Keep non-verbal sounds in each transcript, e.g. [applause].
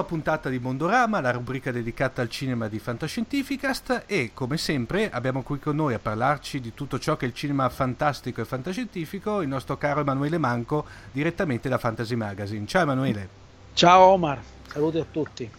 Nuova puntata di Mondorama, la rubrica dedicata al cinema di Fantascientificast e come sempre abbiamo qui con noi a parlarci di tutto ciò che è il cinema fantastico e fantascientifico il nostro caro Emanuele Manco direttamente da Fantasy Magazine. Ciao Emanuele. Ciao Omar, saluti a tutti.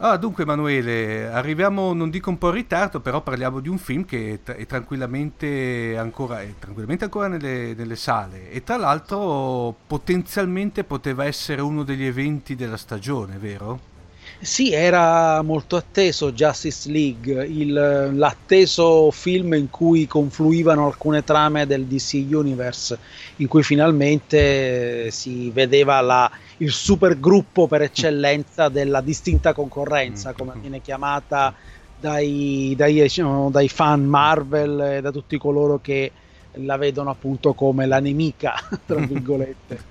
Ah, dunque Emanuele, arriviamo, non dico un po' in ritardo, però parliamo di un film che è, tranquillamente ancora, è tranquillamente ancora nelle, nelle, sale e tra l'altro potenzialmente poteva essere uno degli eventi della stagione, vero? Sì, era molto atteso Justice League, il, l'atteso film in cui confluivano alcune trame del DC Universe, in cui finalmente si vedeva la, il super gruppo per eccellenza della distinta concorrenza, come viene chiamata dai, dai, diciamo, dai fan Marvel e da tutti coloro che la vedono appunto come la nemica, [laughs] tra [laughs] virgolette.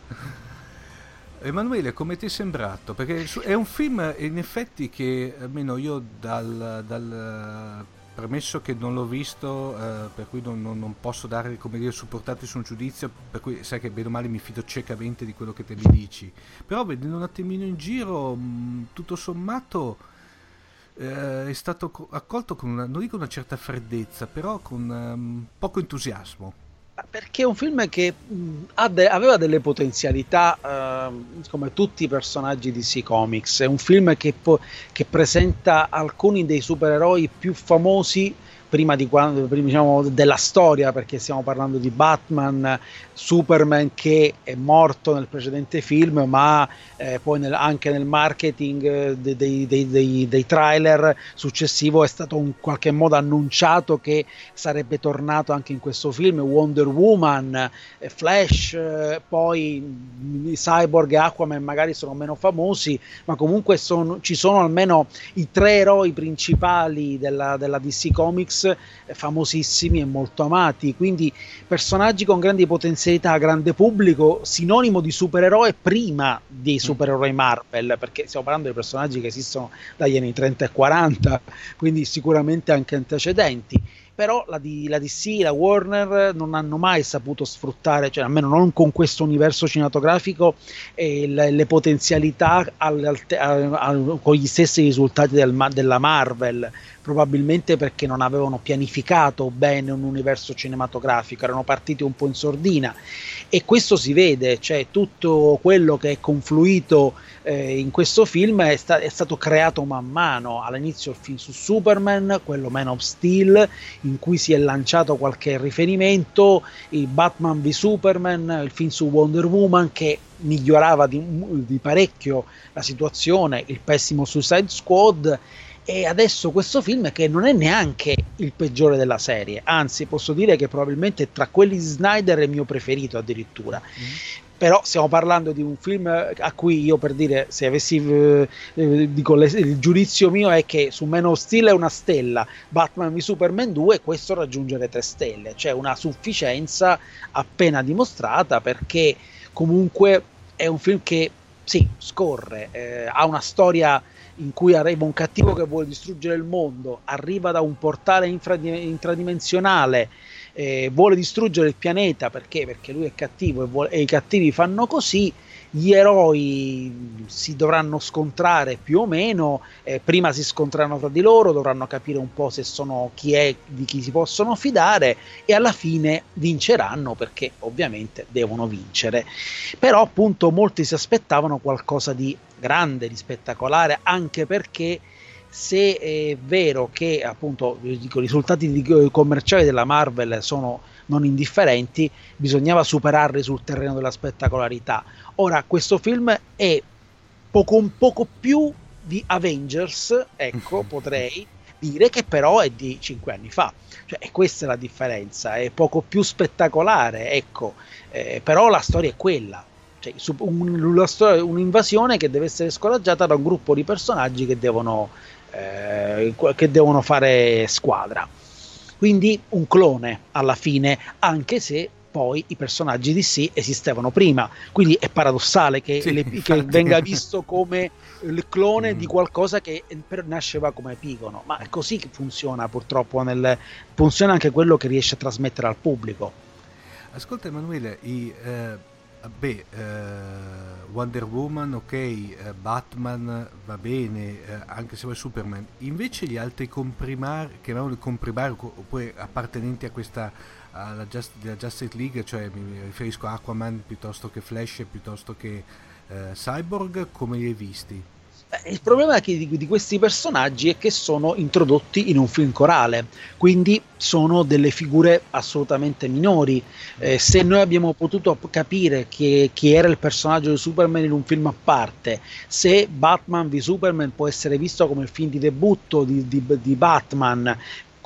Emanuele, come ti è sembrato? Perché è un film in effetti che almeno io dal, dal premesso che non l'ho visto, eh, per cui non, non, non, posso dare, come dire, supportati su un giudizio, per cui sai che bene o male mi fido ciecamente di quello che te mi dici. Però vedendo un attimino in giro, mh, tutto sommato eh, è stato accolto con una, non dico una certa freddezza, però con um, poco entusiasmo perché è un film che mh, de- aveva delle potenzialità uh, come tutti i personaggi di DC Comics. È un film che, po- che presenta alcuni dei supereroi più famosi prima, di prima diciamo, della storia, perché stiamo parlando di Batman, Superman che è morto nel precedente film, ma eh, poi nel, anche nel marketing eh, dei, dei, dei, dei, trailer successivo è stato in qualche modo annunciato che sarebbe tornato anche in questo film. Wonder Woman, eh, Flash, eh, poi Cyborg e Aquaman magari sono meno famosi, ma comunque son, ci sono almeno i tre eroi principali della, della DC Comics eh, famosissimi e molto amati, quindi personaggi con grandi potenzialità, grande pubblico, sinonimo di supereroe prima dei mm. supereroi Marvel, perché stiamo parlando di personaggi che esistono dagli anni 30 e 40, quindi sicuramente anche antecedenti però la, di, la DC, la Warner non hanno mai saputo sfruttare, cioè almeno non con questo universo cinematografico, eh, le, le, potenzialità al, al, al, al, con gli stessi risultati del, della Marvel probabilmente perché non avevano pianificato bene un universo cinematografico, erano partiti un po' in sordina. E questo si vede, cioè tutto quello che è confluito eh, in questo film è, sta- è, stato creato man mano, all'inizio il film su Superman, quello Man of Steel, in cui si è lanciato qualche riferimento, il Batman v Superman, il film su Wonder Woman che migliorava di, di parecchio la situazione, il pessimo Suicide Squad e adesso questo film che non è neanche il peggiore della serie, anzi posso dire che probabilmente tra quelli di Snyder è il mio preferito addirittura. Mm. Però stiamo parlando di un film a cui io per dire, se avessi eh, eh dico, le, il giudizio mio è che su Man of Steel è una stella, Batman v Superman 2 questo raggiunge le tre stelle, cioè una sufficienza appena dimostrata perché comunque è un film che sì, scorre, eh, ha una storia in cui arriva un cattivo che vuole distruggere il mondo, arriva da un portale intradimensionale, eh, vuole distruggere il pianeta perché? Perché lui è cattivo e, vuole, e i cattivi fanno così gli eroi si dovranno scontrare più o meno, eh, prima si scontreranno tra di loro, dovranno capire un po' se sono chi è, di chi si possono fidare e alla fine vinceranno perché ovviamente devono vincere. Però appunto molti si aspettavano qualcosa di grande, di spettacolare, anche perché se è vero che appunto dico, i risultati di, commerciali della Marvel sono non indifferenti, bisognava superarli sul terreno della spettacolarità. Ora, questo film è poco, un poco più di Avengers, ecco, [laughs] potrei dire che però è di cinque anni fa. Cioè, questa è la differenza, è poco più spettacolare, ecco, eh, però la storia è quella. Cioè, un, storia, un'invasione che deve essere scoraggiata da un gruppo di personaggi che devono, eh, che devono fare squadra. Quindi un clone alla fine, anche se poi i personaggi di sì esistevano prima. Quindi è paradossale che, sì, le, che venga visto come il clone mm. di qualcosa che nasceva come Epigono. Ma è così che funziona purtroppo. Nel, funziona anche quello che riesce a trasmettere al pubblico. Ascolta Emanuele, i, eh beh, eh, Wonder Woman, ok, eh, Batman va bene, eh, anche se vuoi Superman. Invece gli altri comprimari, chiamiamoli comprimari, oppure appartenenti a questa alla Just, Justice League, cioè mi riferisco a Aquaman piuttosto che Flash, piuttosto che Cyborg, come li hai visti? Il problema di, di, questi personaggi è che sono introdotti in un film corale, quindi sono delle figure assolutamente minori. Eh, se noi abbiamo potuto capire che, chi era il personaggio di Superman in un film a parte, se Batman v Superman può essere visto come il film di debutto di, di, di Batman,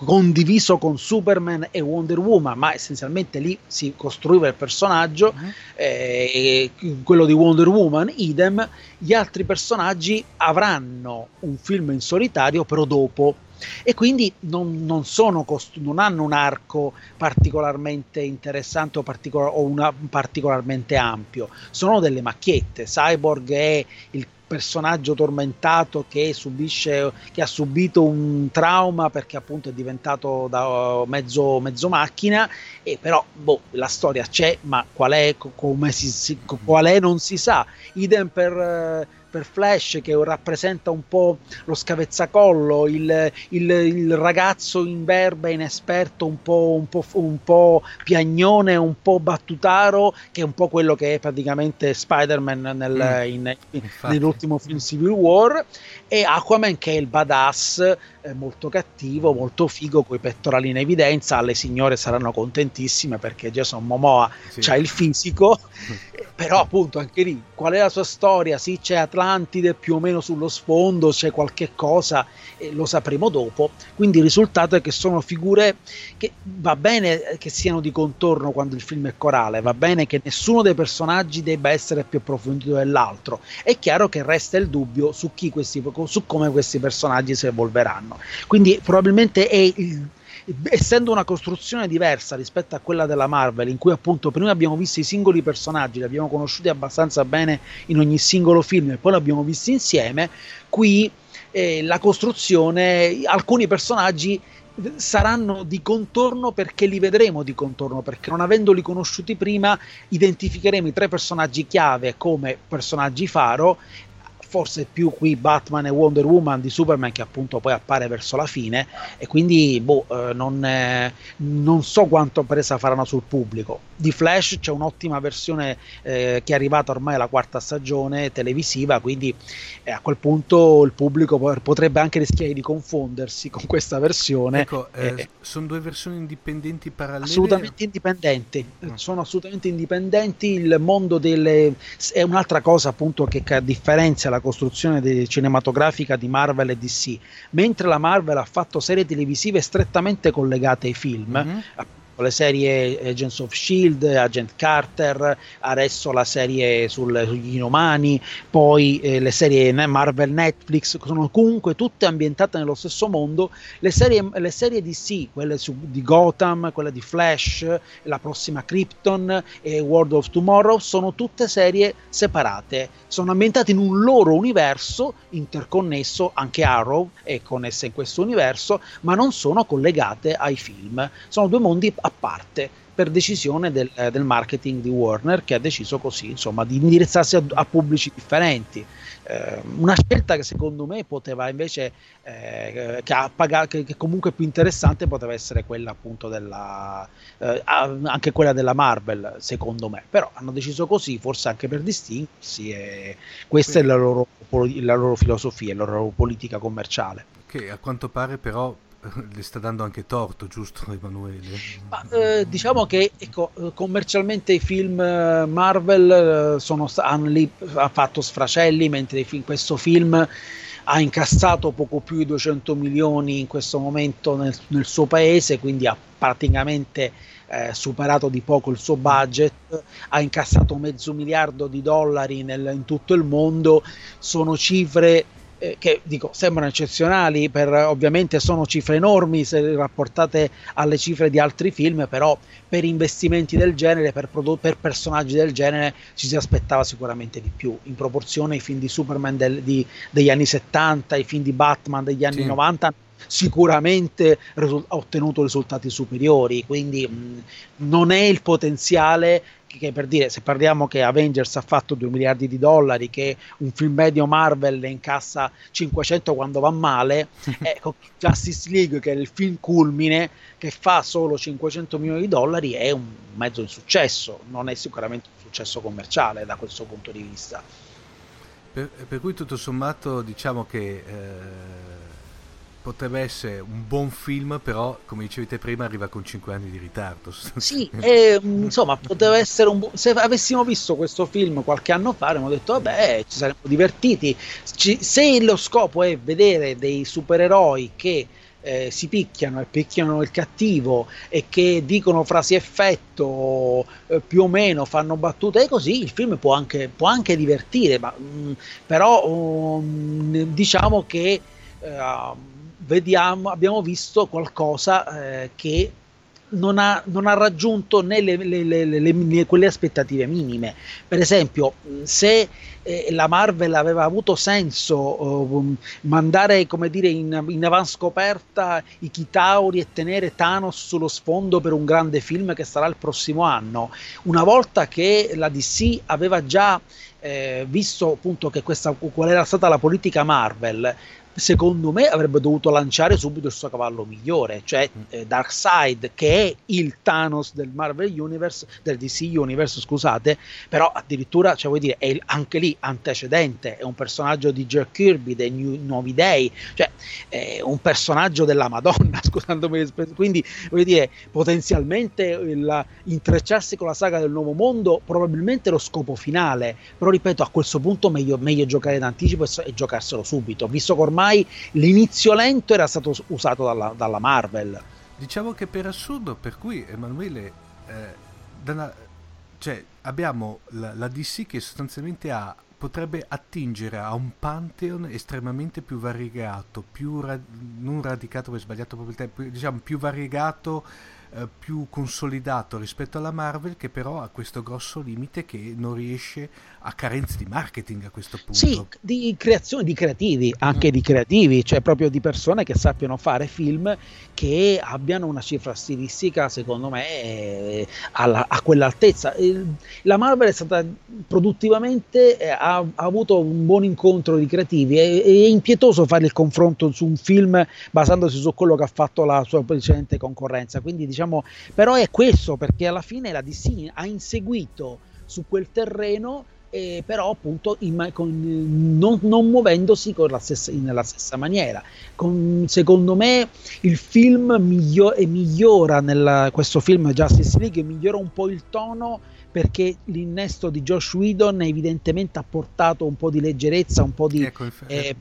condiviso con Superman e Wonder Woman, ma essenzialmente lì si costruiva il personaggio, uh-huh. eh, quello di Wonder Woman, idem, gli altri personaggi avranno un film in solitario però dopo e quindi non, non, cost- non hanno un arco particolarmente interessante o, particol- o una, particolarmente ampio, sono delle macchiette. Cyborg è il personaggio tormentato che subisce che ha subito un trauma perché appunto è diventato da mezzo, mezzo macchina e però boh, la storia c'è ma qual è, come si, si, qual è non si sa. Idem per per Flash che rappresenta un po' lo scavezzacollo, il, il, il ragazzo in verba inesperto, un po', un, po', un po' piagnone, un po' battutaro, che è un po' quello che è praticamente Spider-Man nel, mm. in, in, nell'ultimo film Civil War, e Aquaman che è il badass eh, molto cattivo, molto figo, con i pettorali in evidenza, le signore saranno contentissime perché Jason Momoa sì. ha il fisico, però appunto anche lì, qual è la sua storia? Sì, c'è Atlantide più o meno sullo sfondo, c'è qualche cosa, eh, lo sapremo dopo, quindi il risultato è che sono figure che va bene che siano di contorno quando il film è corale, va bene che nessuno dei personaggi debba essere più approfondito dell'altro, è chiaro che resta il dubbio su, chi questi, su come questi personaggi si evolveranno. Quindi probabilmente è il, essendo una costruzione diversa rispetto a quella della Marvel, in cui appunto prima abbiamo visto i singoli personaggi, li abbiamo conosciuti abbastanza bene in ogni singolo film e poi li abbiamo visti insieme, qui eh, la costruzione, alcuni personaggi saranno di contorno perché li vedremo di contorno, perché non avendoli conosciuti prima identificheremo i tre personaggi chiave come personaggi faro forse più qui Batman e Wonder Woman di Superman che appunto poi appare verso la fine e quindi boh, eh, non, eh, non, so quanto presa faranno sul pubblico. Di Flash c'è un'ottima versione eh, che è arrivata ormai alla quarta stagione televisiva, quindi eh, a quel punto il pubblico potrebbe anche rischiare di confondersi con questa versione. Ecco, eh, eh, sono due versioni indipendenti parallele? Assolutamente indipendenti, mm. sono assolutamente indipendenti, il mondo delle... è un'altra cosa appunto che differenzia la costruzione cinematografica di Marvel e DC, mentre la Marvel ha fatto serie televisive strettamente collegate ai film, mm-hmm le serie Agents of Shield, Agent Carter, adesso la serie sul, sugli inumani, poi eh, le serie Marvel Netflix, sono comunque tutte ambientate nello stesso mondo. Le serie, le serie DC, quelle su, di Gotham, quelle di Flash, la prossima Krypton e World of Tomorrow, sono tutte serie separate, sono ambientate in un loro universo interconnesso, anche Arrow è connessa in questo universo, ma non sono collegate ai film. Sono due mondi a parte per decisione del, del, marketing di Warner che ha deciso così insomma di indirizzarsi a, a pubblici differenti. Eh, una scelta che secondo me poteva invece eh, che, pagato, che, che, comunque più interessante poteva essere quella appunto della eh, anche quella della Marvel secondo me. Però hanno deciso così forse anche per distinguersi e questa è la loro, la loro filosofia la loro politica commerciale. Che a quanto pare però [laughs] le sta dando anche torto, giusto Emanuele? Ma, eh, diciamo che ecco, commercialmente i film eh, Marvel eh, sono, hanno lì, ha fatto sfracelli, mentre film, questo film ha incassato poco più di 200 milioni in questo momento nel, nel suo paese, quindi ha praticamente eh, superato di poco il suo budget, ha incassato mezzo miliardo di dollari nel, in tutto il mondo, sono cifre eh, che dico sembrano eccezionali, per, ovviamente sono cifre enormi se rapportate alle cifre di altri film, però per investimenti del genere, per, produ- per personaggi del genere ci si aspettava sicuramente di più, in proporzione ai film di Superman del, di, degli anni 70, ai film di Batman degli anni sì. 90 sicuramente ha ottenuto risultati superiori, quindi mh, non è il potenziale che per dire, se parliamo che Avengers ha fatto 2 miliardi di dollari, che un film medio Marvel ne incassa 500 quando va male, [laughs] ecco, Justice League, che è il film culmine, che fa solo 500 milioni di dollari, è un mezzo insuccesso, non è sicuramente un successo commerciale da questo punto di vista. Per, per cui tutto sommato diciamo che... Eh potrebbe essere un buon film, però come dicevete prima arriva con 5 anni di ritardo. Sì, eh, insomma, poteva essere un buon... Se avessimo visto questo film qualche anno fa avremmo detto, vabbè, ci saremmo divertiti. Ci... Se lo scopo è vedere dei supereroi che eh, si picchiano e picchiano il cattivo e che dicono frasi effetto eh, più o meno fanno battute e così il film può anche, può anche divertire ma, mh, mm, però um, diciamo che uh, vediamo, abbiamo visto qualcosa eh, che non ha, non ha, raggiunto né le, le, le, quelle aspettative minime. Per esempio, se eh, la Marvel aveva avuto senso uh, mandare come dire, in, in avanscoperta i Chitauri e tenere Thanos sullo sfondo per un grande film che sarà il prossimo anno, una volta che la DC aveva già eh, visto appunto che questa, qual era stata la politica Marvel, secondo me avrebbe dovuto lanciare subito il suo cavallo migliore, cioè mm. eh, Darkseid, che è il Thanos del Marvel Universe, del DC Universe, scusate, però addirittura, cioè vuoi dire, è il, anche lì antecedente, è un personaggio di Jack Kirby, dei New, Nuovi Dei, cioè è un personaggio della Madonna, [laughs] scusandomi, quindi vuoi dire, potenzialmente il, intrecciarsi con la saga del Nuovo Mondo, probabilmente è lo scopo finale, però ripeto, a questo punto meglio, meglio giocare d'anticipo e, e giocarselo subito, visto che ormai ormai l'inizio lento era stato usato dalla, dalla Marvel. Diciamo che per assurdo, per cui Emanuele, eh, una, cioè, abbiamo la, la, DC che sostanzialmente ha, potrebbe attingere a un pantheon estremamente più variegato, più ra- non radicato, per sbagliato proprio il tempo, diciamo più variegato eh, più consolidato rispetto alla Marvel che però ha questo grosso limite che non riesce a carenze di marketing a questo punto. Sì, di creazione di creativi, anche mm. di creativi, cioè proprio di persone che sappiano fare film che abbiano una cifra stilistica secondo me alla, a quell'altezza. La Marvel è stata produttivamente, eh, ha, ha, avuto un buon incontro di creativi, è, è impietoso fare il confronto su un film basandosi su quello che ha fatto la sua precedente concorrenza, quindi diciamo diciamo, però è questo perché alla fine la DC ha inseguito su quel terreno eh, però appunto in, con, non, non, muovendosi stessa, nella stessa maniera. Con, secondo me il film miglior, migliora nella, questo film Justice League migliora un po' il tono perché l'innesto di Josh Whedon evidentemente ha portato un po' di leggerezza, un po' di ecco, eh,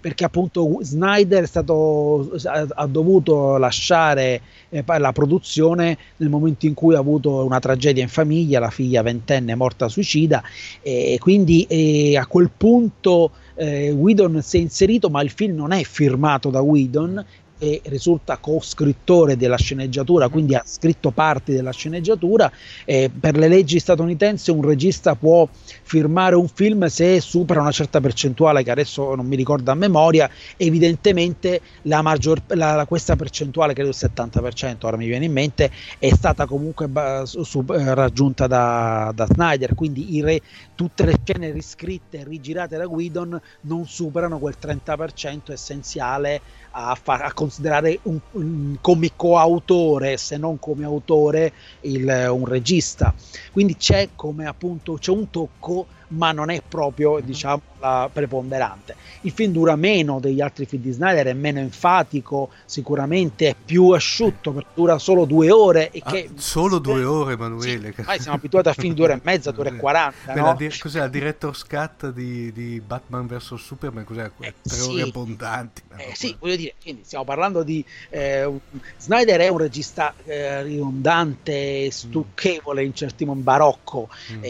perché appunto Snyder stato, ha, dovuto lasciare eh, la produzione nel momento in cui ha avuto una tragedia in famiglia, la figlia ventenne morta suicida e quindi eh, a quel punto eh, Whedon si è inserito ma il film non è firmato da Whedon e risulta co-scrittore della sceneggiatura, quindi ha scritto parti della sceneggiatura. Eh, per le leggi statunitensi un regista può firmare un film se supera una certa percentuale, che adesso non mi ricordo a memoria, evidentemente la maggior, la, questa percentuale, credo il 70%, ora mi viene in mente, è stata comunque su, eh, raggiunta da, da, Snyder, quindi re, tutte le scene riscritte e rigirate da Guidon non superano quel 30% essenziale a, fa- a considerare un, un, come coautore, se non come autore, il, un regista. Quindi c'è come appunto c'è un tocco ma non è proprio mhm. diciamo la preponderante. Il film dura meno degli altri film di Snyder, è meno enfatico, sicuramente è più asciutto, perché dura solo due ore. E ah, che, solo due ore, Emanuele. Sì, siamo abituati a film due ore e mezza, [laughs] due ore e quaranta. No? Di- cos'è la director's cut di, di Batman vs Superman? Cos'è? Eh, tre sì. ore abbondanti. Eh, sì, voglio dire, quindi stiamo parlando di eh, Snyder è un regista eh, ridondante, stucchevole in certi momenti barocco. Mm.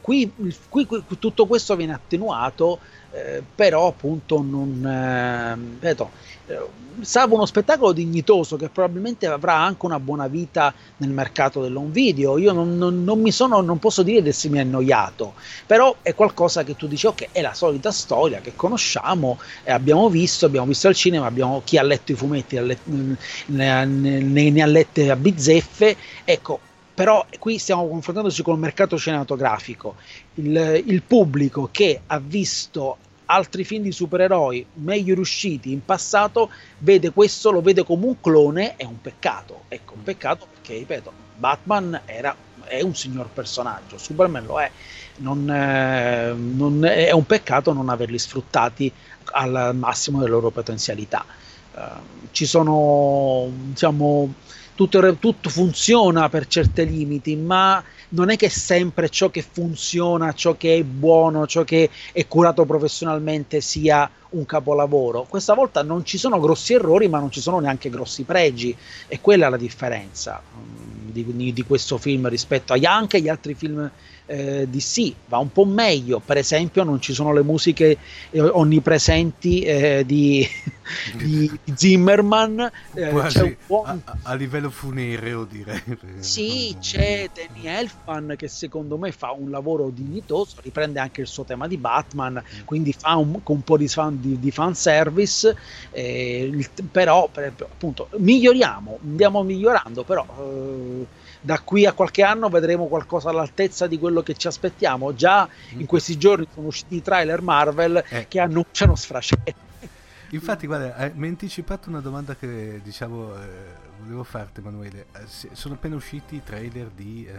qui, qui qui, tutto questo viene attenuato, eh, però appunto non... Eh, eh, salvo uno spettacolo dignitoso che probabilmente avrà anche una buona vita nel mercato dell'home video. Io non, non, non, mi sono, non posso dire di essermi annoiato, però è qualcosa che tu dici, ok, è la solita storia che conosciamo, eh, abbiamo visto, abbiamo visto al cinema, abbiamo, chi ha letto i fumetti ne, ne, ne, ne ha lette a bizzeffe, ecco, però qui stiamo confrontandoci col mercato cinematografico. Il, il pubblico che ha visto altri film di supereroi meglio riusciti in passato vede questo, lo vede come un clone, è un peccato. Ecco, un peccato perché, ripeto, Batman era, è un signor personaggio, Superman lo è. Non, eh, non è un peccato non averli sfruttati al massimo delle loro potenzialità. Uh, ci sono, diciamo, tutto, tutto funziona per certi limiti, ma non è che sempre ciò che funziona, ciò che è buono, ciò che è curato professionalmente sia un capolavoro. Questa volta non ci sono grossi errori, ma non ci sono neanche grossi pregi, e quella è la differenza um, di, di, questo film rispetto agli, anche agli altri film eh, DC va un po' meglio, per esempio non ci sono le musiche eh, onnipresenti eh, di, [laughs] [laughs] di, Zimmerman, eh, buon... a, a, livello funereo direi. [laughs] Sì, c'è Danny Elfman che secondo me fa un lavoro dignitoso, riprende anche il suo tema di Batman, quindi fa un, un po' di, fan, di, di fanservice, eh, il, però per, appunto miglioriamo, andiamo migliorando, però eh, da qui a qualche anno vedremo qualcosa all'altezza di quello che ci aspettiamo. Già in mm. questi giorni sono usciti i trailer Marvel eh. che annunciano sfrascetti. Infatti, guarda, eh, mi hai anticipato una domanda che diciamo eh, volevo farti, Emanuele. Eh, sono appena usciti i trailer di, eh,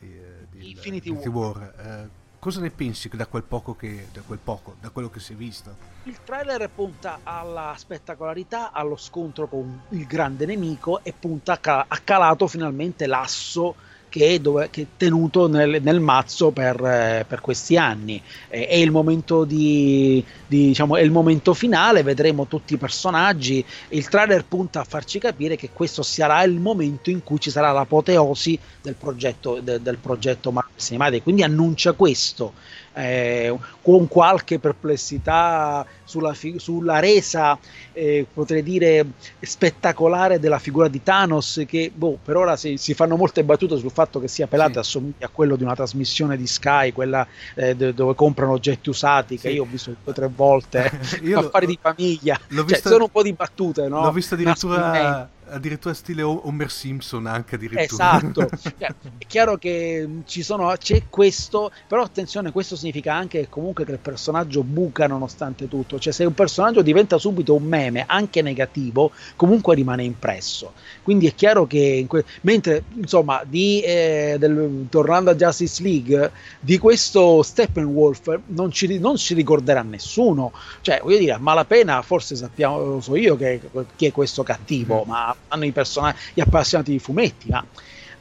di, eh, di Infinity War. War cosa ne pensi da quel poco che, da quel poco, da quello che si è visto? Il trailer punta alla spettacolarità, allo scontro con il grande nemico e punta a, ha calato finalmente l'asso che dove, che è tenuto nel, nel mazzo per, eh, per, questi anni. Eh, è, il momento di, di, diciamo, è il momento finale, vedremo tutti i personaggi. Il trailer punta a farci capire che questo sarà il momento in cui ci sarà l'apoteosi del progetto, de, del progetto Marvel Cinematic. Quindi annuncia questo eh, con qualche perplessità sulla, fi- sulla resa, eh, potrei dire, spettacolare della figura di Thanos, che boh, per ora si, si, fanno molte battute sul fatto che sia pelato sì. assomiglia a quello di una trasmissione di Sky, quella eh, dove comprano oggetti usati, che io ho visto due o tre volte, [laughs] [laughs] affari di famiglia. L'ho cioè, visto, sono un po' di battute, no? L'ho visto addirittura addirittura stile Homer Simpson anche addirittura esatto [laughs] cioè, è chiaro che ci sono c'è questo però attenzione questo significa anche comunque che il personaggio buca nonostante tutto cioè se un personaggio diventa subito un meme anche negativo comunque rimane impresso quindi è chiaro che que- mentre insomma di, eh, del, tornando a Justice League di questo Steppenwolf non ci, non ci ricorderà nessuno cioè voglio dire a malapena forse sappiamo lo so io che, chi è questo cattivo mm. ma hanno i personaggi, gli appassionati di fumetti, ma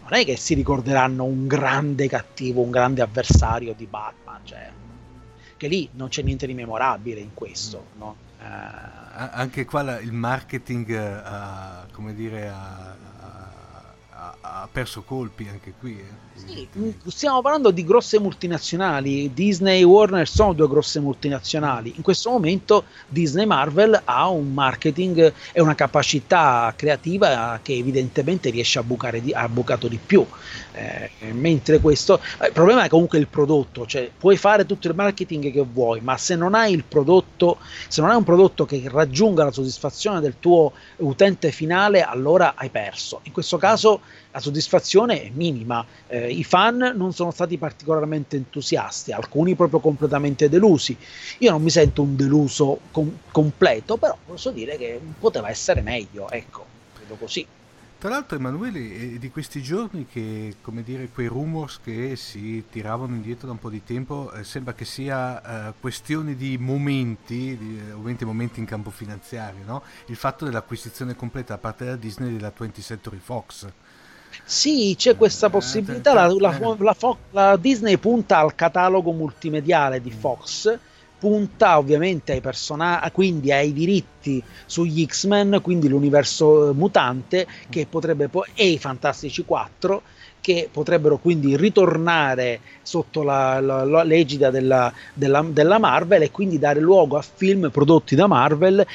non è che si ricorderanno un grande cattivo, un grande avversario di Batman, cioè, che lì non c'è niente di memorabile in questo, no? eh, anche qua la, il marketing uh, come dire, ha, ha, perso colpi anche qui. Eh. Sì, mm, stiamo parlando di grosse multinazionali, Disney e Warner sono due grosse multinazionali, in questo momento Disney Marvel ha un marketing e una capacità creativa che evidentemente riesce a bucare di, ha bucato di più, eh, mentre questo, eh, il problema è comunque il prodotto, cioè puoi fare tutto il marketing che vuoi, ma se non hai il prodotto, se non hai un prodotto che raggiunga la soddisfazione del tuo utente finale, allora hai perso. In questo caso la soddisfazione è minima, eh, i fan non sono stati particolarmente entusiasti, alcuni proprio completamente delusi. Io non mi sento un deluso com- completo, però posso dire che poteva essere meglio, ecco, credo così. Tra l'altro Emanuele è di questi giorni che, come dire, quei rumors che si tiravano indietro da un po' di tempo, eh, sembra che sia eh, questione di momenti, di, eh, ovviamente momenti in campo finanziario, no? il fatto dell'acquisizione completa da parte della Disney della 20th Century Fox. Sì, c'è questa eh, possibilità. La, la, la, la, Disney punta al catalogo multimediale di Fox, punta ovviamente ai personaggi, quindi ai diritti sugli X-Men, quindi l'universo mutante, che potrebbe poi, e i Fantastici 4 che potrebbero quindi ritornare sotto la, la, la l'egida della, della, della, Marvel e quindi dare luogo a film prodotti da Marvel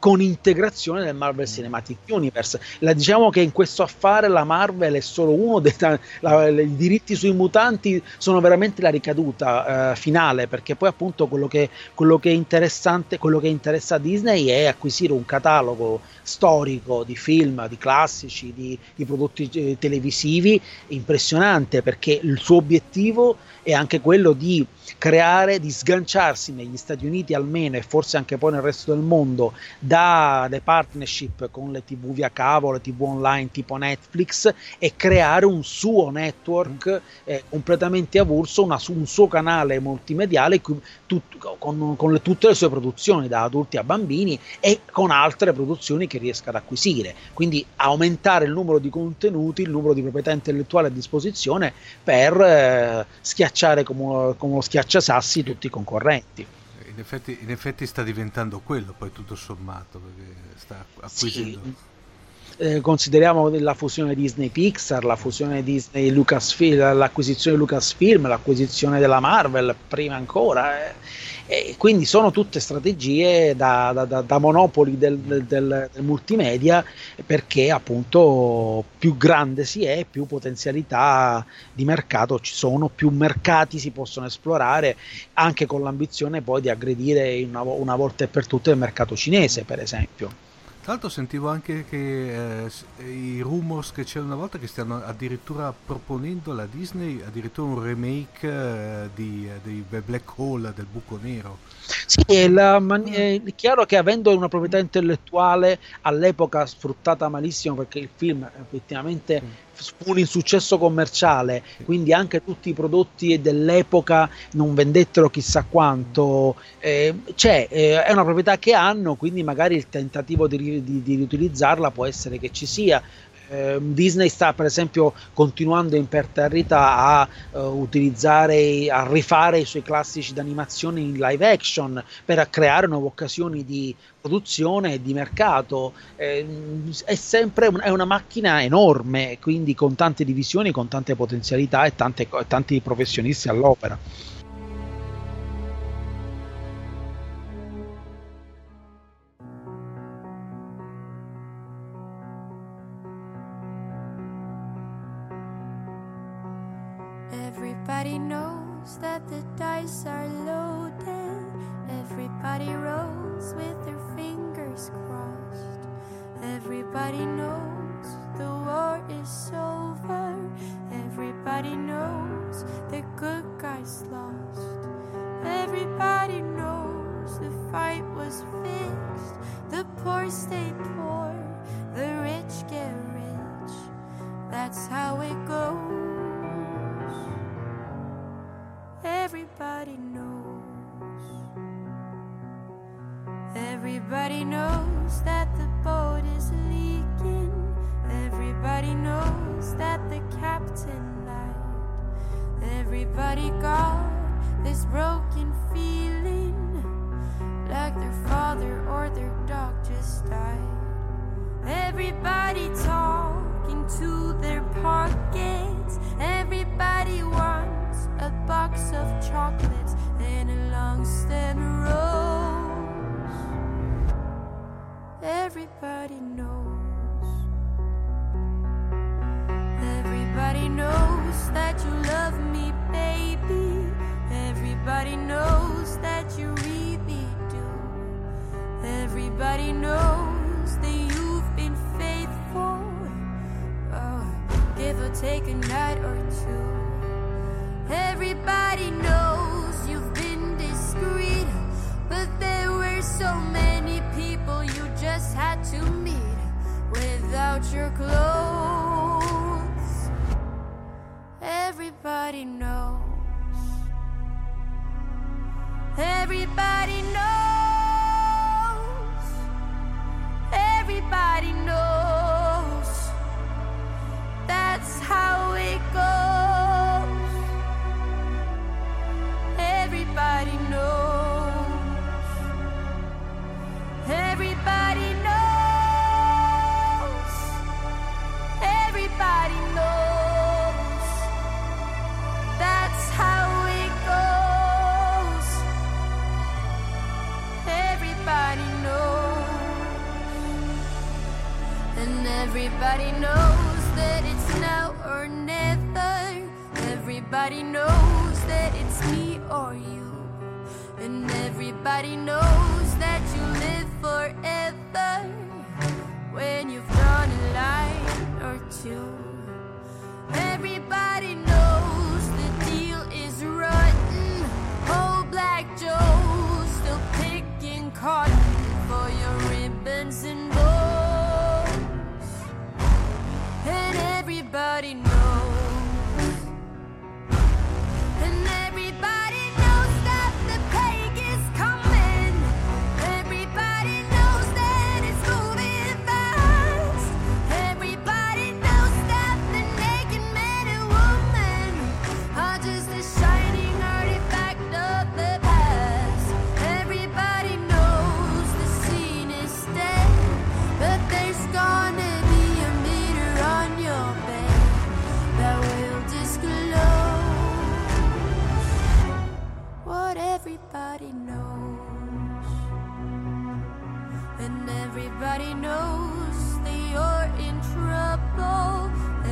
con integrazione del Marvel mm. Cinematic Universe. La, diciamo che in questo affare la Marvel è solo uno dei la, i diritti sui mutanti sono veramente la ricaduta eh, finale, perché poi appunto quello che, quello che, è interessante, quello che interessa a Disney è acquisire un catalogo storico di film, di classici, di, di prodotti eh, televisivi impressionante, perché il suo obiettivo è anche quello di creare, di sganciarsi negli Stati Uniti almeno e forse anche poi nel resto del mondo dalle partnership con le tv via cavo, le tv online tipo Netflix e creare un suo network eh, completamente avulso, una, un suo canale multimediale tut, con, con le, tutte le sue produzioni da adulti a bambini e con altre produzioni che riesca ad acquisire. Quindi aumentare il numero di contenuti, il numero di proprietà intellettuale a disposizione per eh, schiacciare come, come uno schiacciasassi tutti i concorrenti. In effetti, in effetti, sta diventando quello poi tutto sommato, perché sta acquisendo... Sì. Eh, consideriamo la fusione Disney Pixar, la fusione Disney Lucasfilm, l'acquisizione Lucasfilm, l'acquisizione della Marvel, prima ancora. Eh e quindi sono tutte strategie da, da, da, da monopoli del, del, del, multimedia perché appunto più grande si è, più potenzialità di mercato ci sono, più mercati si possono esplorare, anche con l'ambizione poi di aggredire una, una volta e per tutte il mercato cinese, per esempio. Tra l'altro sentivo anche che eh, i rumors che c'era una volta che stiano addirittura proponendo la Disney addirittura un remake eh, di, eh, di, Black Hole del buco nero. Sì, è, man- è, chiaro che avendo una proprietà intellettuale all'epoca sfruttata malissimo perché il film effettivamente fu un insuccesso commerciale, quindi anche tutti i prodotti dell'epoca non vendettero chissà quanto. Eh, c'è, eh, è una proprietà che hanno, quindi magari il tentativo di, di, di riutilizzarla può essere che ci sia eh, Disney sta per esempio continuando imperterrita a uh, utilizzare, a rifare i suoi classici d'animazione in live action per creare nuove occasioni di produzione e di mercato. Eh, è sempre un, è una macchina enorme, quindi con tante divisioni, con tante potenzialità e tante, tanti professionisti all'opera. Everybody talking to their pockets. Everybody wants a box of chocolates and a long stem rose. Everybody knows. Everybody knows that you love me, baby. Everybody knows that you really do. Everybody knows. Or take a night or two. Everybody knows you've been discreet, but there were so many people you just had to meet without your clothes. Everybody knows. Everybody knows. Everybody knows that it's now or never. Everybody knows that it's me or you. And everybody knows that you live forever when you've drawn a line or two. Everybody knows the deal is rotten. Oh, Black Joe still picking cotton for your ribbons and bows. Everybody knows. Everybody knows. And everybody knows that you're in trouble.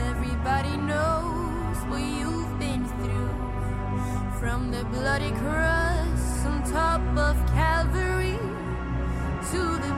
Everybody knows what you've been through. From the bloody cross on top of Calvary to the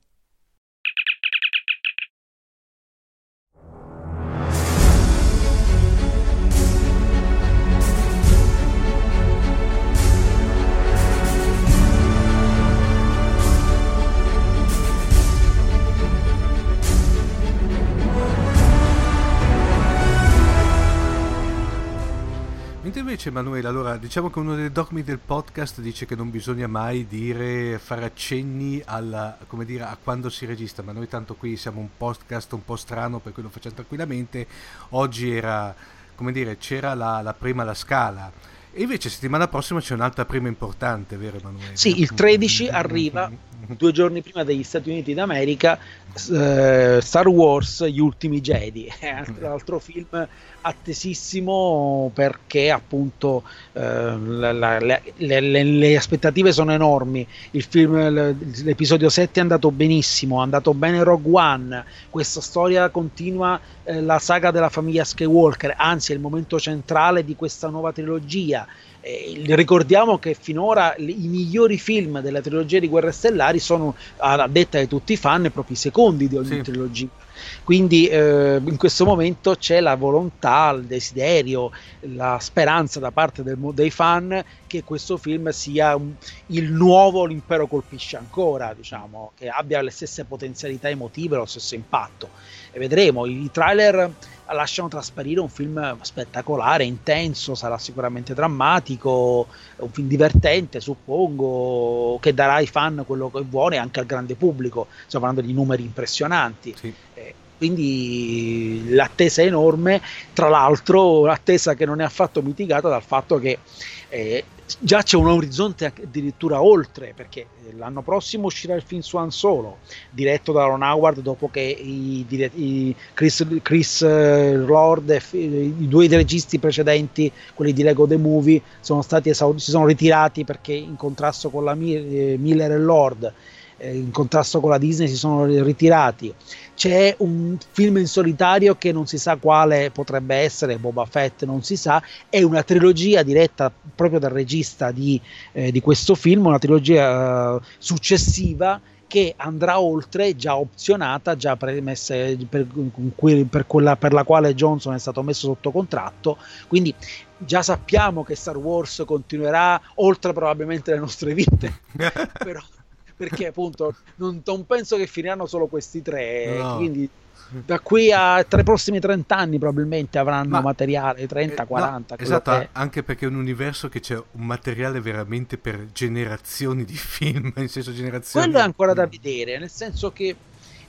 Mentre invece Emanuele, allora diciamo che uno dei dogmi del podcast dice che non bisogna mai dire, fare accenni alla, come dire, a quando si registra, ma noi tanto qui siamo un podcast un po' strano per cui lo facciamo tranquillamente. Oggi era, come dire, c'era la, la prima la scala. E invece settimana prossima c'è un'altra prima importante, vero Emanuele? Sì, il 13 arriva, due giorni prima degli Stati Uniti d'America, eh, Star Wars Gli Ultimi Jedi, [laughs] è altro, altro film attesissimo perché appunto eh, la- la- le, le- le aspettative sono enormi. Il film, l'episodio 7 è andato benissimo, è andato bene Rogue One. Questa storia continua eh, la saga della famiglia Skywalker, anzi è il momento centrale di questa nuova trilogia. Eh, ricordiamo che finora i migliori film della trilogia di Guerre Stellari sono, a detta di tutti i fan, proprio i secondi di ogni Sì. trilogia. Quindi eh, in questo momento c'è la volontà, il desiderio, la speranza da parte del dei fan che questo film sia un- il nuovo L'impero colpisce ancora, diciamo, che abbia le stesse potenzialità emotive, lo stesso impatto. E vedremo, i trailer lasciano trasparire un film spettacolare, intenso, sarà sicuramente drammatico, un film divertente, suppongo, che darà ai fan quello che vuole anche al grande pubblico. Stiamo parlando di numeri impressionanti. Sì. Eh, quindi l'attesa è enorme, tra l'altro l'attesa che non è affatto mitigata dal fatto che eh, già c'è un orizzonte addirittura oltre, perché l'anno prossimo uscirà il film Swan Solo, diretto da Ron Howard dopo che i, i Chris, Chris eh, Lord e i due registi precedenti, quelli di Lego The Movie, sono stati esaur- si sono ritirati perché in contrasto con la eh, Miller e Lord eh, in contrasto con la Disney si sono ritirati. C'è un film in solitario che non si sa quale potrebbe essere, Boba Fett non si sa, è una trilogia diretta proprio dal regista di, eh, di questo film, una trilogia uh, successiva che andrà oltre, già opzionata, già premessa per, per, quella, per la quale Johnson è stato messo sotto contratto. Quindi già sappiamo che Star Wars continuerà oltre probabilmente le nostre vite. [laughs] però perché appunto non, non, penso che finiranno solo questi tre, no. quindi da qui a tra i prossimi 30 anni probabilmente avranno Ma, materiale 30 eh, 40 no, esatto che... anche perché è un universo che c'è un materiale veramente per generazioni di film [laughs] in senso generazioni quello è ancora da vedere nel senso che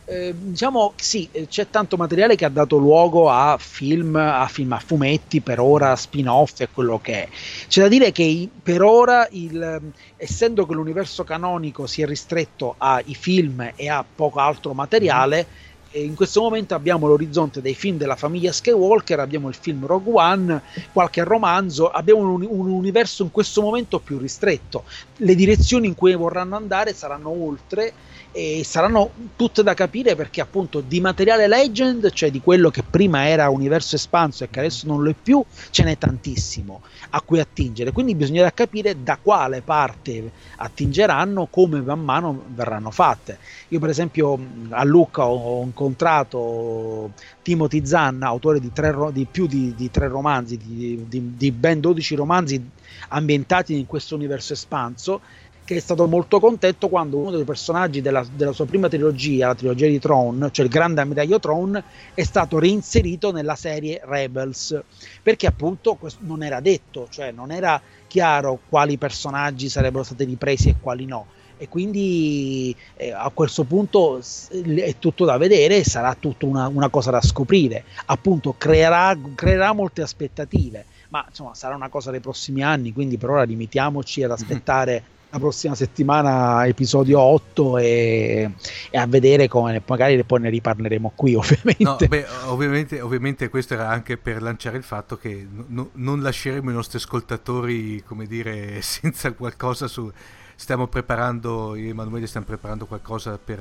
eh, diciamo sì, eh, c'è tanto materiale che ha dato luogo a film, a film, a fumetti, per ora spin-off e quello che è. C'è da dire che per ora, il, essendo che l'universo canonico si è ristretto ai film e a poco altro materiale, mm-hmm. in questo momento abbiamo l'orizzonte dei film della famiglia Skywalker, abbiamo il film Rogue One, qualche romanzo, abbiamo un, un, universo in questo momento più ristretto. Le direzioni in cui vorranno andare saranno oltre e saranno tutte da capire perché appunto di materiale legend, cioè di quello che prima era universo espanso e che adesso non lo è più, ce n'è tantissimo a cui attingere, quindi bisognerà capire da quale parte attingeranno, come man mano verranno fatte. Io per esempio a Lucca ho, ho incontrato Timothy Zanna, autore di, tre, di più di, di, tre romanzi, di, di ben 12 romanzi ambientati in questo universo espanso che è stato molto contento quando uno dei personaggi della, della, sua prima trilogia, la trilogia di Tron, cioè il grande ammiraglio Tron, è stato reinserito nella serie Rebels, perché appunto non era detto, cioè non era chiaro quali personaggi sarebbero stati ripresi e quali no. E quindi eh, a questo punto è tutto da vedere sarà tutta una, una, cosa da scoprire. Appunto, creerà, creerà molte aspettative, ma insomma sarà una cosa dei prossimi anni, quindi per ora limitiamoci ad mhm. aspettare la prossima settimana episodio 8 e, e, a vedere come magari poi ne riparleremo qui [laughs] ovviamente. No, beh, ovviamente, ovviamente questo era anche per lanciare il fatto che no, non lasceremo i nostri ascoltatori come dire [laughs] senza qualcosa su stiamo preparando io e Emanuele stiamo preparando qualcosa per,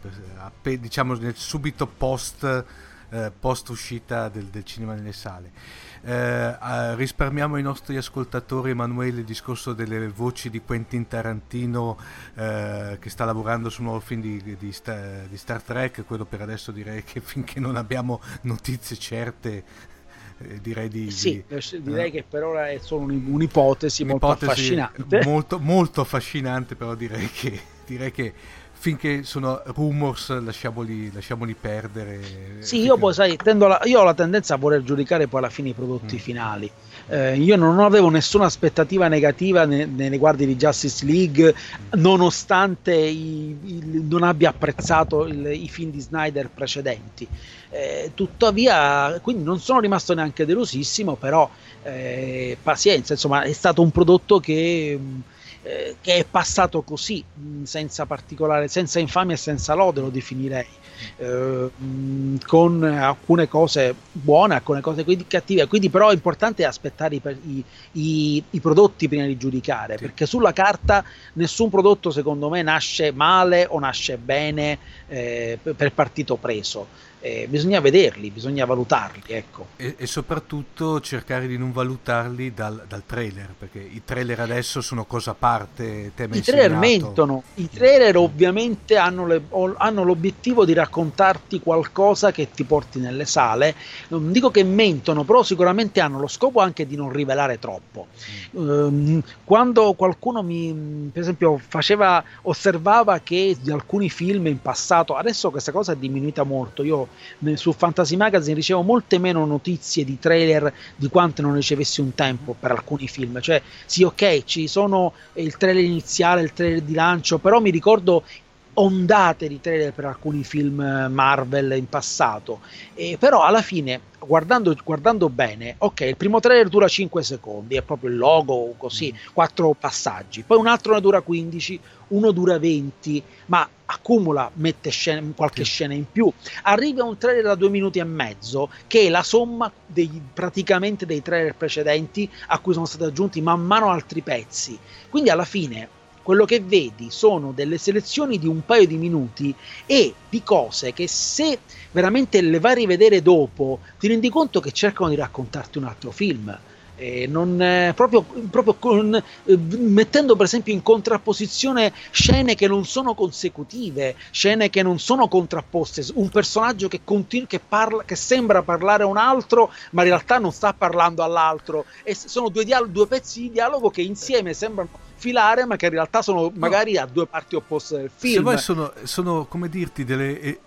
per diciamo nel subito post, eh, post uscita del, del cinema nelle sale. Eh, risparmiamo ai nostri ascoltatori, Emanuele, il discorso delle voci di Quentin Tarantino eh, che sta lavorando su un nuovo film di, di, Star, di, Star, Trek, quello per adesso direi che [laughs] finché non abbiamo notizie certe direi di... Sì, di, direi eh, che per ora è solo un'ipotesi, un'ipotesi molto affascinante. Molto, molto affascinante, però direi che, direi che finché sono rumors lasciamoli, lasciamoli perdere. Sì, io poi sai, la, io ho la tendenza a voler giudicare poi alla fine i prodotti mm. finali. Eh, io non avevo nessuna aspettativa negativa nei, nei riguardi di Justice League, nonostante i, i, non abbia apprezzato il, i film di Snyder precedenti. Eh, tuttavia, quindi non sono rimasto neanche delusissimo, però eh, pazienza, insomma, è stato un prodotto che eh, che è passato così, mh, senza particolare, senza infamia e senza lode, lo definirei, eh, mh, con alcune cose buone, alcune cose quindi cattive. Quindi, però, è importante aspettare i, i, i, i prodotti prima di giudicare, sì. perché sulla carta nessun prodotto, secondo me, nasce male o nasce bene eh, per partito preso eh, bisogna vederli, bisogna valutarli. Ecco. E, e, soprattutto cercare di non valutarli dal, dal, trailer, perché i trailer adesso sono cosa a parte. I trailer mentono, i trailer ovviamente hanno, le, hanno, l'obiettivo di raccontarti qualcosa che ti porti nelle sale. Non dico che mentono, però sicuramente hanno lo scopo anche di non rivelare troppo. Mm. Um, quando qualcuno mi, per esempio, faceva, osservava che di alcuni film in passato, adesso questa cosa è diminuita molto. Io su Fantasy Magazine ricevo molte meno notizie di trailer di quante non ricevessi un tempo per alcuni film. Cioè, sì, ok, ci sono il trailer iniziale, il trailer di lancio, però mi ricordo ondate di trailer per alcuni film eh, Marvel in passato. E però alla fine, guardando, guardando, bene, ok, il primo trailer dura 5 secondi, è proprio il logo, così, mm. quattro passaggi. Poi un altro ne dura 15, uno dura 20, ma accumula, mette scene, qualche sì. scena in più. Arriva un trailer da due minuti e mezzo, che è la somma dei, praticamente dei trailer precedenti a cui sono stati aggiunti man mano altri pezzi. Quindi alla fine quello che vedi sono delle selezioni di un paio di minuti e di cose che se veramente le vai a rivedere dopo ti rendi conto che cercano di raccontarti un altro film. Non, eh, proprio, proprio con, eh, mettendo per esempio in contrapposizione scene che non sono consecutive, scene che non sono contrapposte, un personaggio che, continu- che, parla, che sembra parlare a un altro, ma in realtà non sta parlando all'altro, e sono due, dial- due pezzi di dialogo che insieme sembrano filare, ma che in realtà sono magari no. a due parti opposte del film. Se vuoi sono, sono come dirti, delle eh,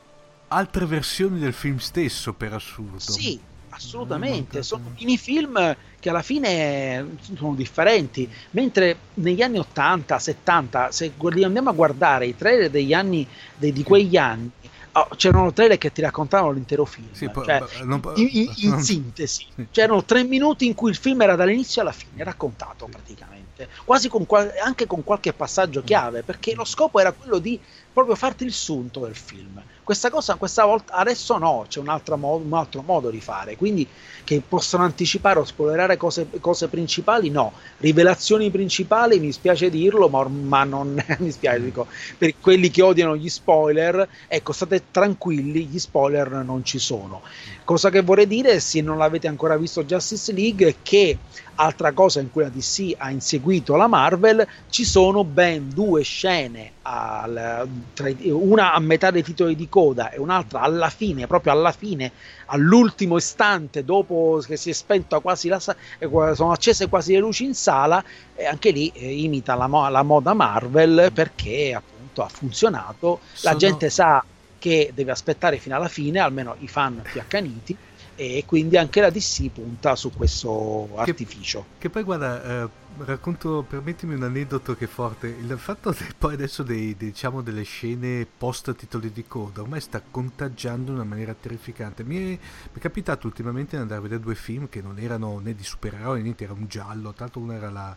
altre versioni del film stesso, per assurdo. Sì, assolutamente. Sono mini film che alla fine sono differenti. Mentre negli anni 80, 70, se andiamo a guardare i trailer degli anni, dei, di quegli anni, Oh, c'erano trailer che ti raccontavano l'intero film. Sì, cioè, non, in, in, in sintesi, sì. c'erano tre minuti in cui il film era dall'inizio alla fine, raccontato praticamente quasi con anche con qualche passaggio chiave, perché lo scopo era quello di proprio farti il sunto del film. Questa cosa questa volta adesso no, c'è un altro, modo, un altro modo di fare, quindi che possano anticipare o spoilerare cose, cose, principali, no. Rivelazioni principali, mi spiace dirlo, ma, ma non [laughs] mi spiace, dico, per quelli che odiano gli spoiler, ecco, state tranquilli, gli spoiler non ci sono. Cosa che vorrei dire, se non l'avete ancora visto Justice League, è che altra cosa in cui la DC ha inseguito la Marvel, ci sono ben due scene, al, tra, una a metà dei titoli di coda e un'altra alla fine, proprio alla fine, all'ultimo istante, dopo che si è spenta quasi la sono accese quasi le luci in sala, e anche lì eh, imita la, la, moda Marvel perché appunto ha funzionato, sono... la gente sa che deve aspettare fino alla fine, almeno i fan più accaniti e quindi anche la DC punta su questo artificio. Che, poi guarda, eh, racconto, permettimi un aneddoto che è forte, il fatto che [laughs] poi adesso dei, diciamo, delle scene post titoli di coda ormai sta contagiando in una maniera terrificante. Mi è, mi è capitato ultimamente di andare a vedere due film che non erano né di supereroi, niente, era un giallo, tra l'altro uno era la,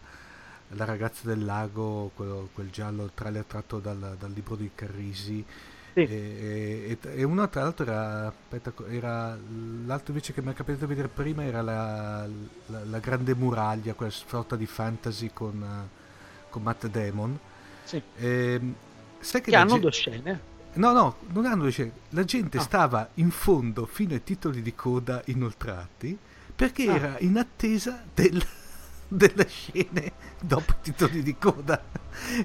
la ragazza del lago, quello, quel giallo trailer tratto dal, dal libro di Carrisi sì. E, e, e, uno tra l'altro era, aspetta, era l'altro invece che mi è capitato di vedere prima era la, la, la grande muraglia, quella sorta di fantasy con, con Matt Damon. Sì. E, ehm, sai che, che hanno ge- due scene. No, no, non hanno due scene. La gente ah. stava in fondo fino ai titoli di coda inoltrati perché ah. era in attesa del [laughs] delle scene dopo i titoli di coda.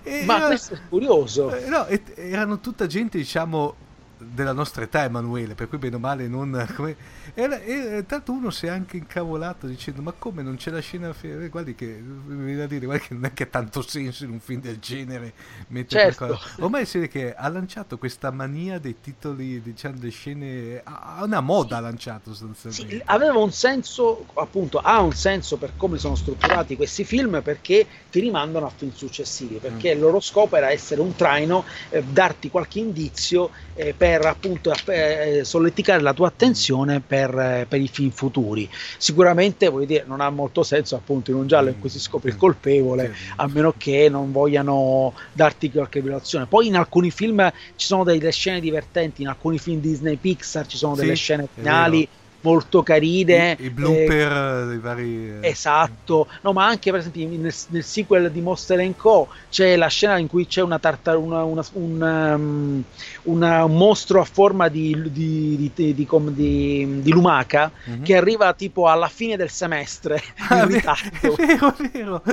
E Ma era, questo è curioso. Eh, no, erano tutta gente, diciamo, della nostra età Emanuele, per cui bene o male non... [laughs] Come, e, e, tanto uno si è anche incavolato dicendo ma come non c'è la scena... Fe- guardi che, da dire, guardi che non è che ha tanto senso in un film del genere mettere certo. Ormai si vede che ha lanciato questa mania dei titoli, diciamo, delle scene... Ha una moda ha lanciato sostanzialmente. Sì, aveva un senso, appunto, ha un senso per come sono strutturati questi film perché ti rimandano a film successivi, perché mm. il loro scopo era essere un traino, eh, darti qualche indizio eh, per appunto eh, solleticare la tua attenzione per, eh, per, i film futuri. Sicuramente voglio dire, non ha molto senso appunto in un giallo in cui si scopre il colpevole, a meno che non vogliano darti qualche violazione. Poi in alcuni film ci sono delle scene divertenti, in alcuni film Disney Pixar ci sono delle sì, scene finali molto carine. I, i blooper eh, dei vari. Eh. Esatto, no, ma anche per esempio nel, nel, sequel di Monster Co. c'è la scena in cui c'è una tartaruga, una, un, um, una, un mostro a forma di, di, di, di lumaca mm-hmm. che arriva tipo alla fine del semestre. [laughs] Ah, in ritardo. È vero, è vero.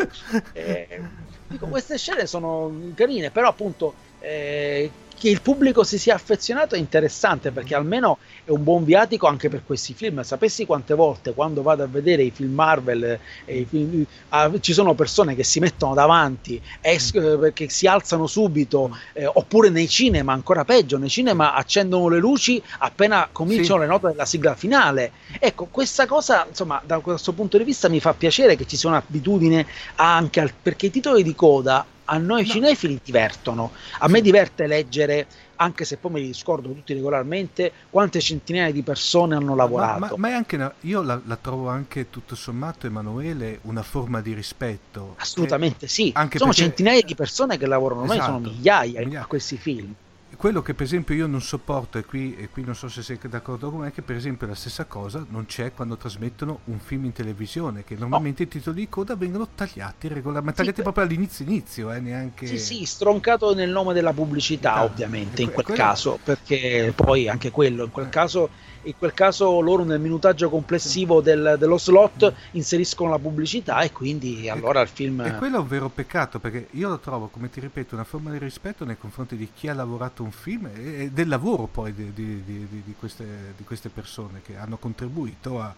Eh, dico, queste scene sono carine, però appunto. Eh, che il pubblico si sia affezionato è interessante perché almeno è un buon viatico anche per questi film. Sapessi quante volte quando vado a vedere i film Marvel eh, i film, ah, ci sono persone che si mettono davanti es- perché eh, si alzano subito, eh, oppure nei cinema, ancora peggio, nei cinema accendono le luci appena cominciano sì. le note della sigla finale. Ecco, questa cosa, insomma, da questo punto di vista mi fa piacere che ci sia un'abitudine anche al, perché i titoli di coda a noi no. cinefili divertono. A me diverte leggere, anche se poi me li scordo tutti regolarmente, quante centinaia di persone hanno lavorato. Ma, ma, ma è anche una, io la, la, trovo anche tutto sommato, Emanuele, una forma di rispetto. Assolutamente che, sì. Sono perché, centinaia di persone che lavorano, esatto, sono migliaia, migliaia a questi film quello che per esempio io non sopporto, e qui, e qui non so se sei d'accordo con me, è che per esempio la stessa cosa non c'è quando trasmettono un film in televisione, che normalmente oh. i titoli di coda vengono tagliati regolarmente, tagliati sì, proprio all'inizio inizio, eh, neanche... Sì, sì, stroncato nel nome della pubblicità ah, ovviamente, in quel quello... caso, perché poi anche quello, in quel eh. caso in quel caso loro nel minutaggio complessivo del, dello slot inseriscono la pubblicità e quindi allora il film... E quello è un vero peccato perché io lo trovo, come ti ripeto, una forma di rispetto nei confronti di chi ha lavorato un film e del lavoro poi di, di, di, di queste, queste, persone che hanno contribuito a,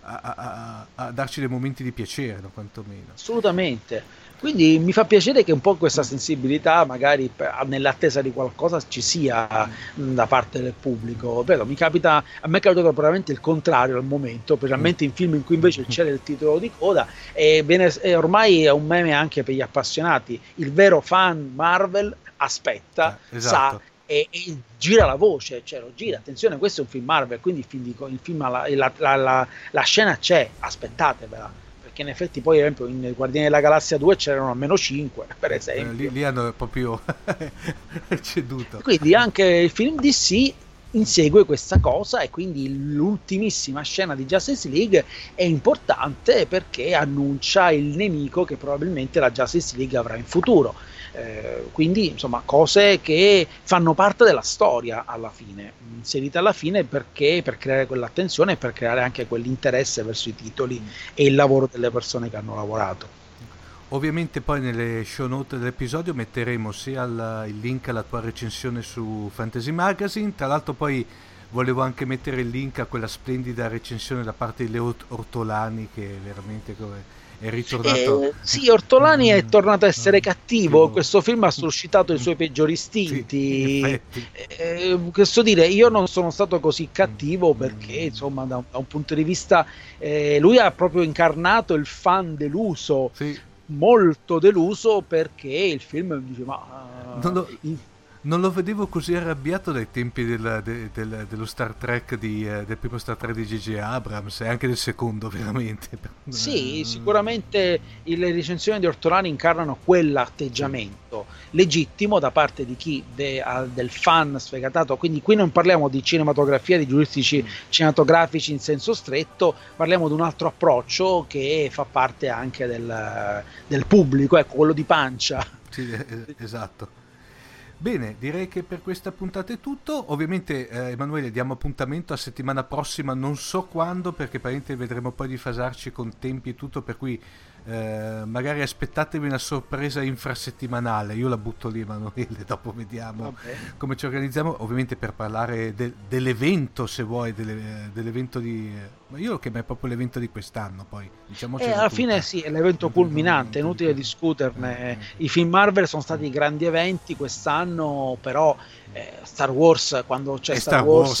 a, a, a darci dei momenti di piacere, no, quantomeno. Assolutamente. Quindi mi fa piacere che un po' questa sensibilità, magari nell'attesa di qualcosa, ci sia da parte del pubblico. Però mi capita, a me è capitato probabilmente il contrario al momento, specialmente in film in cui invece c'era il titolo di coda, e, bene, e ormai è un meme anche per gli appassionati. Il vero fan Marvel aspetta, eh, esatto. sa e, e, gira la voce, cioè lo gira, attenzione, questo è un film Marvel, quindi il film, di, il film la, la, la, la, scena c'è, aspettatevela perché in effetti poi, ad esempio, in Guardiani della Galassia 2 c'erano almeno 5, [laughs] per esempio. Eh, lì, lì, hanno proprio [laughs] ceduto. Quindi anche il film DC insegue questa cosa e quindi l'ultimissima scena di Justice League è importante perché annuncia il nemico che probabilmente la Justice League avrà in futuro eh, quindi, insomma, cose che fanno parte della storia alla fine, inserite alla fine perché per creare quell'attenzione e per creare anche quell'interesse verso i titoli e il lavoro delle persone che hanno lavorato. Ovviamente poi nelle show note dell'episodio metteremo sia il, il link alla tua recensione su Fantasy Magazine, tra l'altro poi volevo anche mettere il link a quella splendida recensione da parte di Leo Ortolani che veramente come è ritornato. Eh, sì, Ortolani è tornato a essere cattivo. Questo film ha suscitato i suoi peggiori istinti. Sì, eh, questo dire, io non sono stato così cattivo perché, insomma, da un, da un punto di vista, eh, lui ha proprio incarnato il fan deluso. Sì. Molto deluso perché il film dice: Ma lo, in, non lo vedevo così arrabbiato dai tempi del, de, del, dello Star Trek di, eh, del primo Star Trek di J.J. Abrams e anche del secondo [laughs] veramente. Sì sicuramente le recensioni di Ortolani incarnano quell'atteggiamento legittimo da parte di chi de, del fan sfegatato. Quindi qui non parliamo di cinematografia di giuristici cinematografici in senso stretto parliamo di un altro approccio che fa parte anche del, del pubblico ecco quello di pancia. Sì, esatto Bene, direi che per questa puntata è tutto. Ovviamente, eh, Emanuele, diamo appuntamento a settimana prossima, non so quando, perché apparentemente vedremo poi di fasarci con tempi e tutto, per cui eh, magari aspettatevi una sorpresa infrasettimanale. Io la butto lì, Emanuele, [laughs] dopo vediamo Vabbè. come ci organizziamo. Ovviamente per parlare de- dell'evento, se vuoi, delle- dell'evento di. Ma io lo chiamerei proprio l'evento di quest'anno. Poi diciamo. Eh, alla fine sì, è l'evento culminante, è inutile discuterne. I film Marvel sono stati grandi eventi quest'anno, però eh, Star Wars, quando c'è Star, Star, Wars, Wars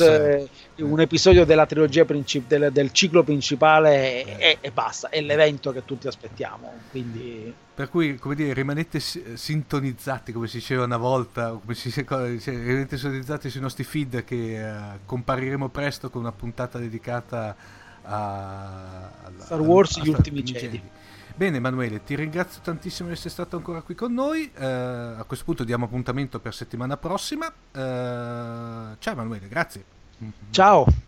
eh, un episodio della trilogia princip- del, del, ciclo principale e, e, basta, è l'evento che tutti aspettiamo. Quindi... Per cui, come dire, rimanete sintonizzati, come si diceva una volta, come si, rimanete sintonizzati sui nostri feed che uh, compariremo presto con una puntata dedicata a, a Star Wars, a, a, gli ultimi Jedi. Jedi. Bene Emanuele, ti ringrazio tantissimo di essere stato ancora qui con noi. Eh, a questo punto diamo appuntamento per settimana prossima. Eh, ciao Emanuele, grazie. Ciao.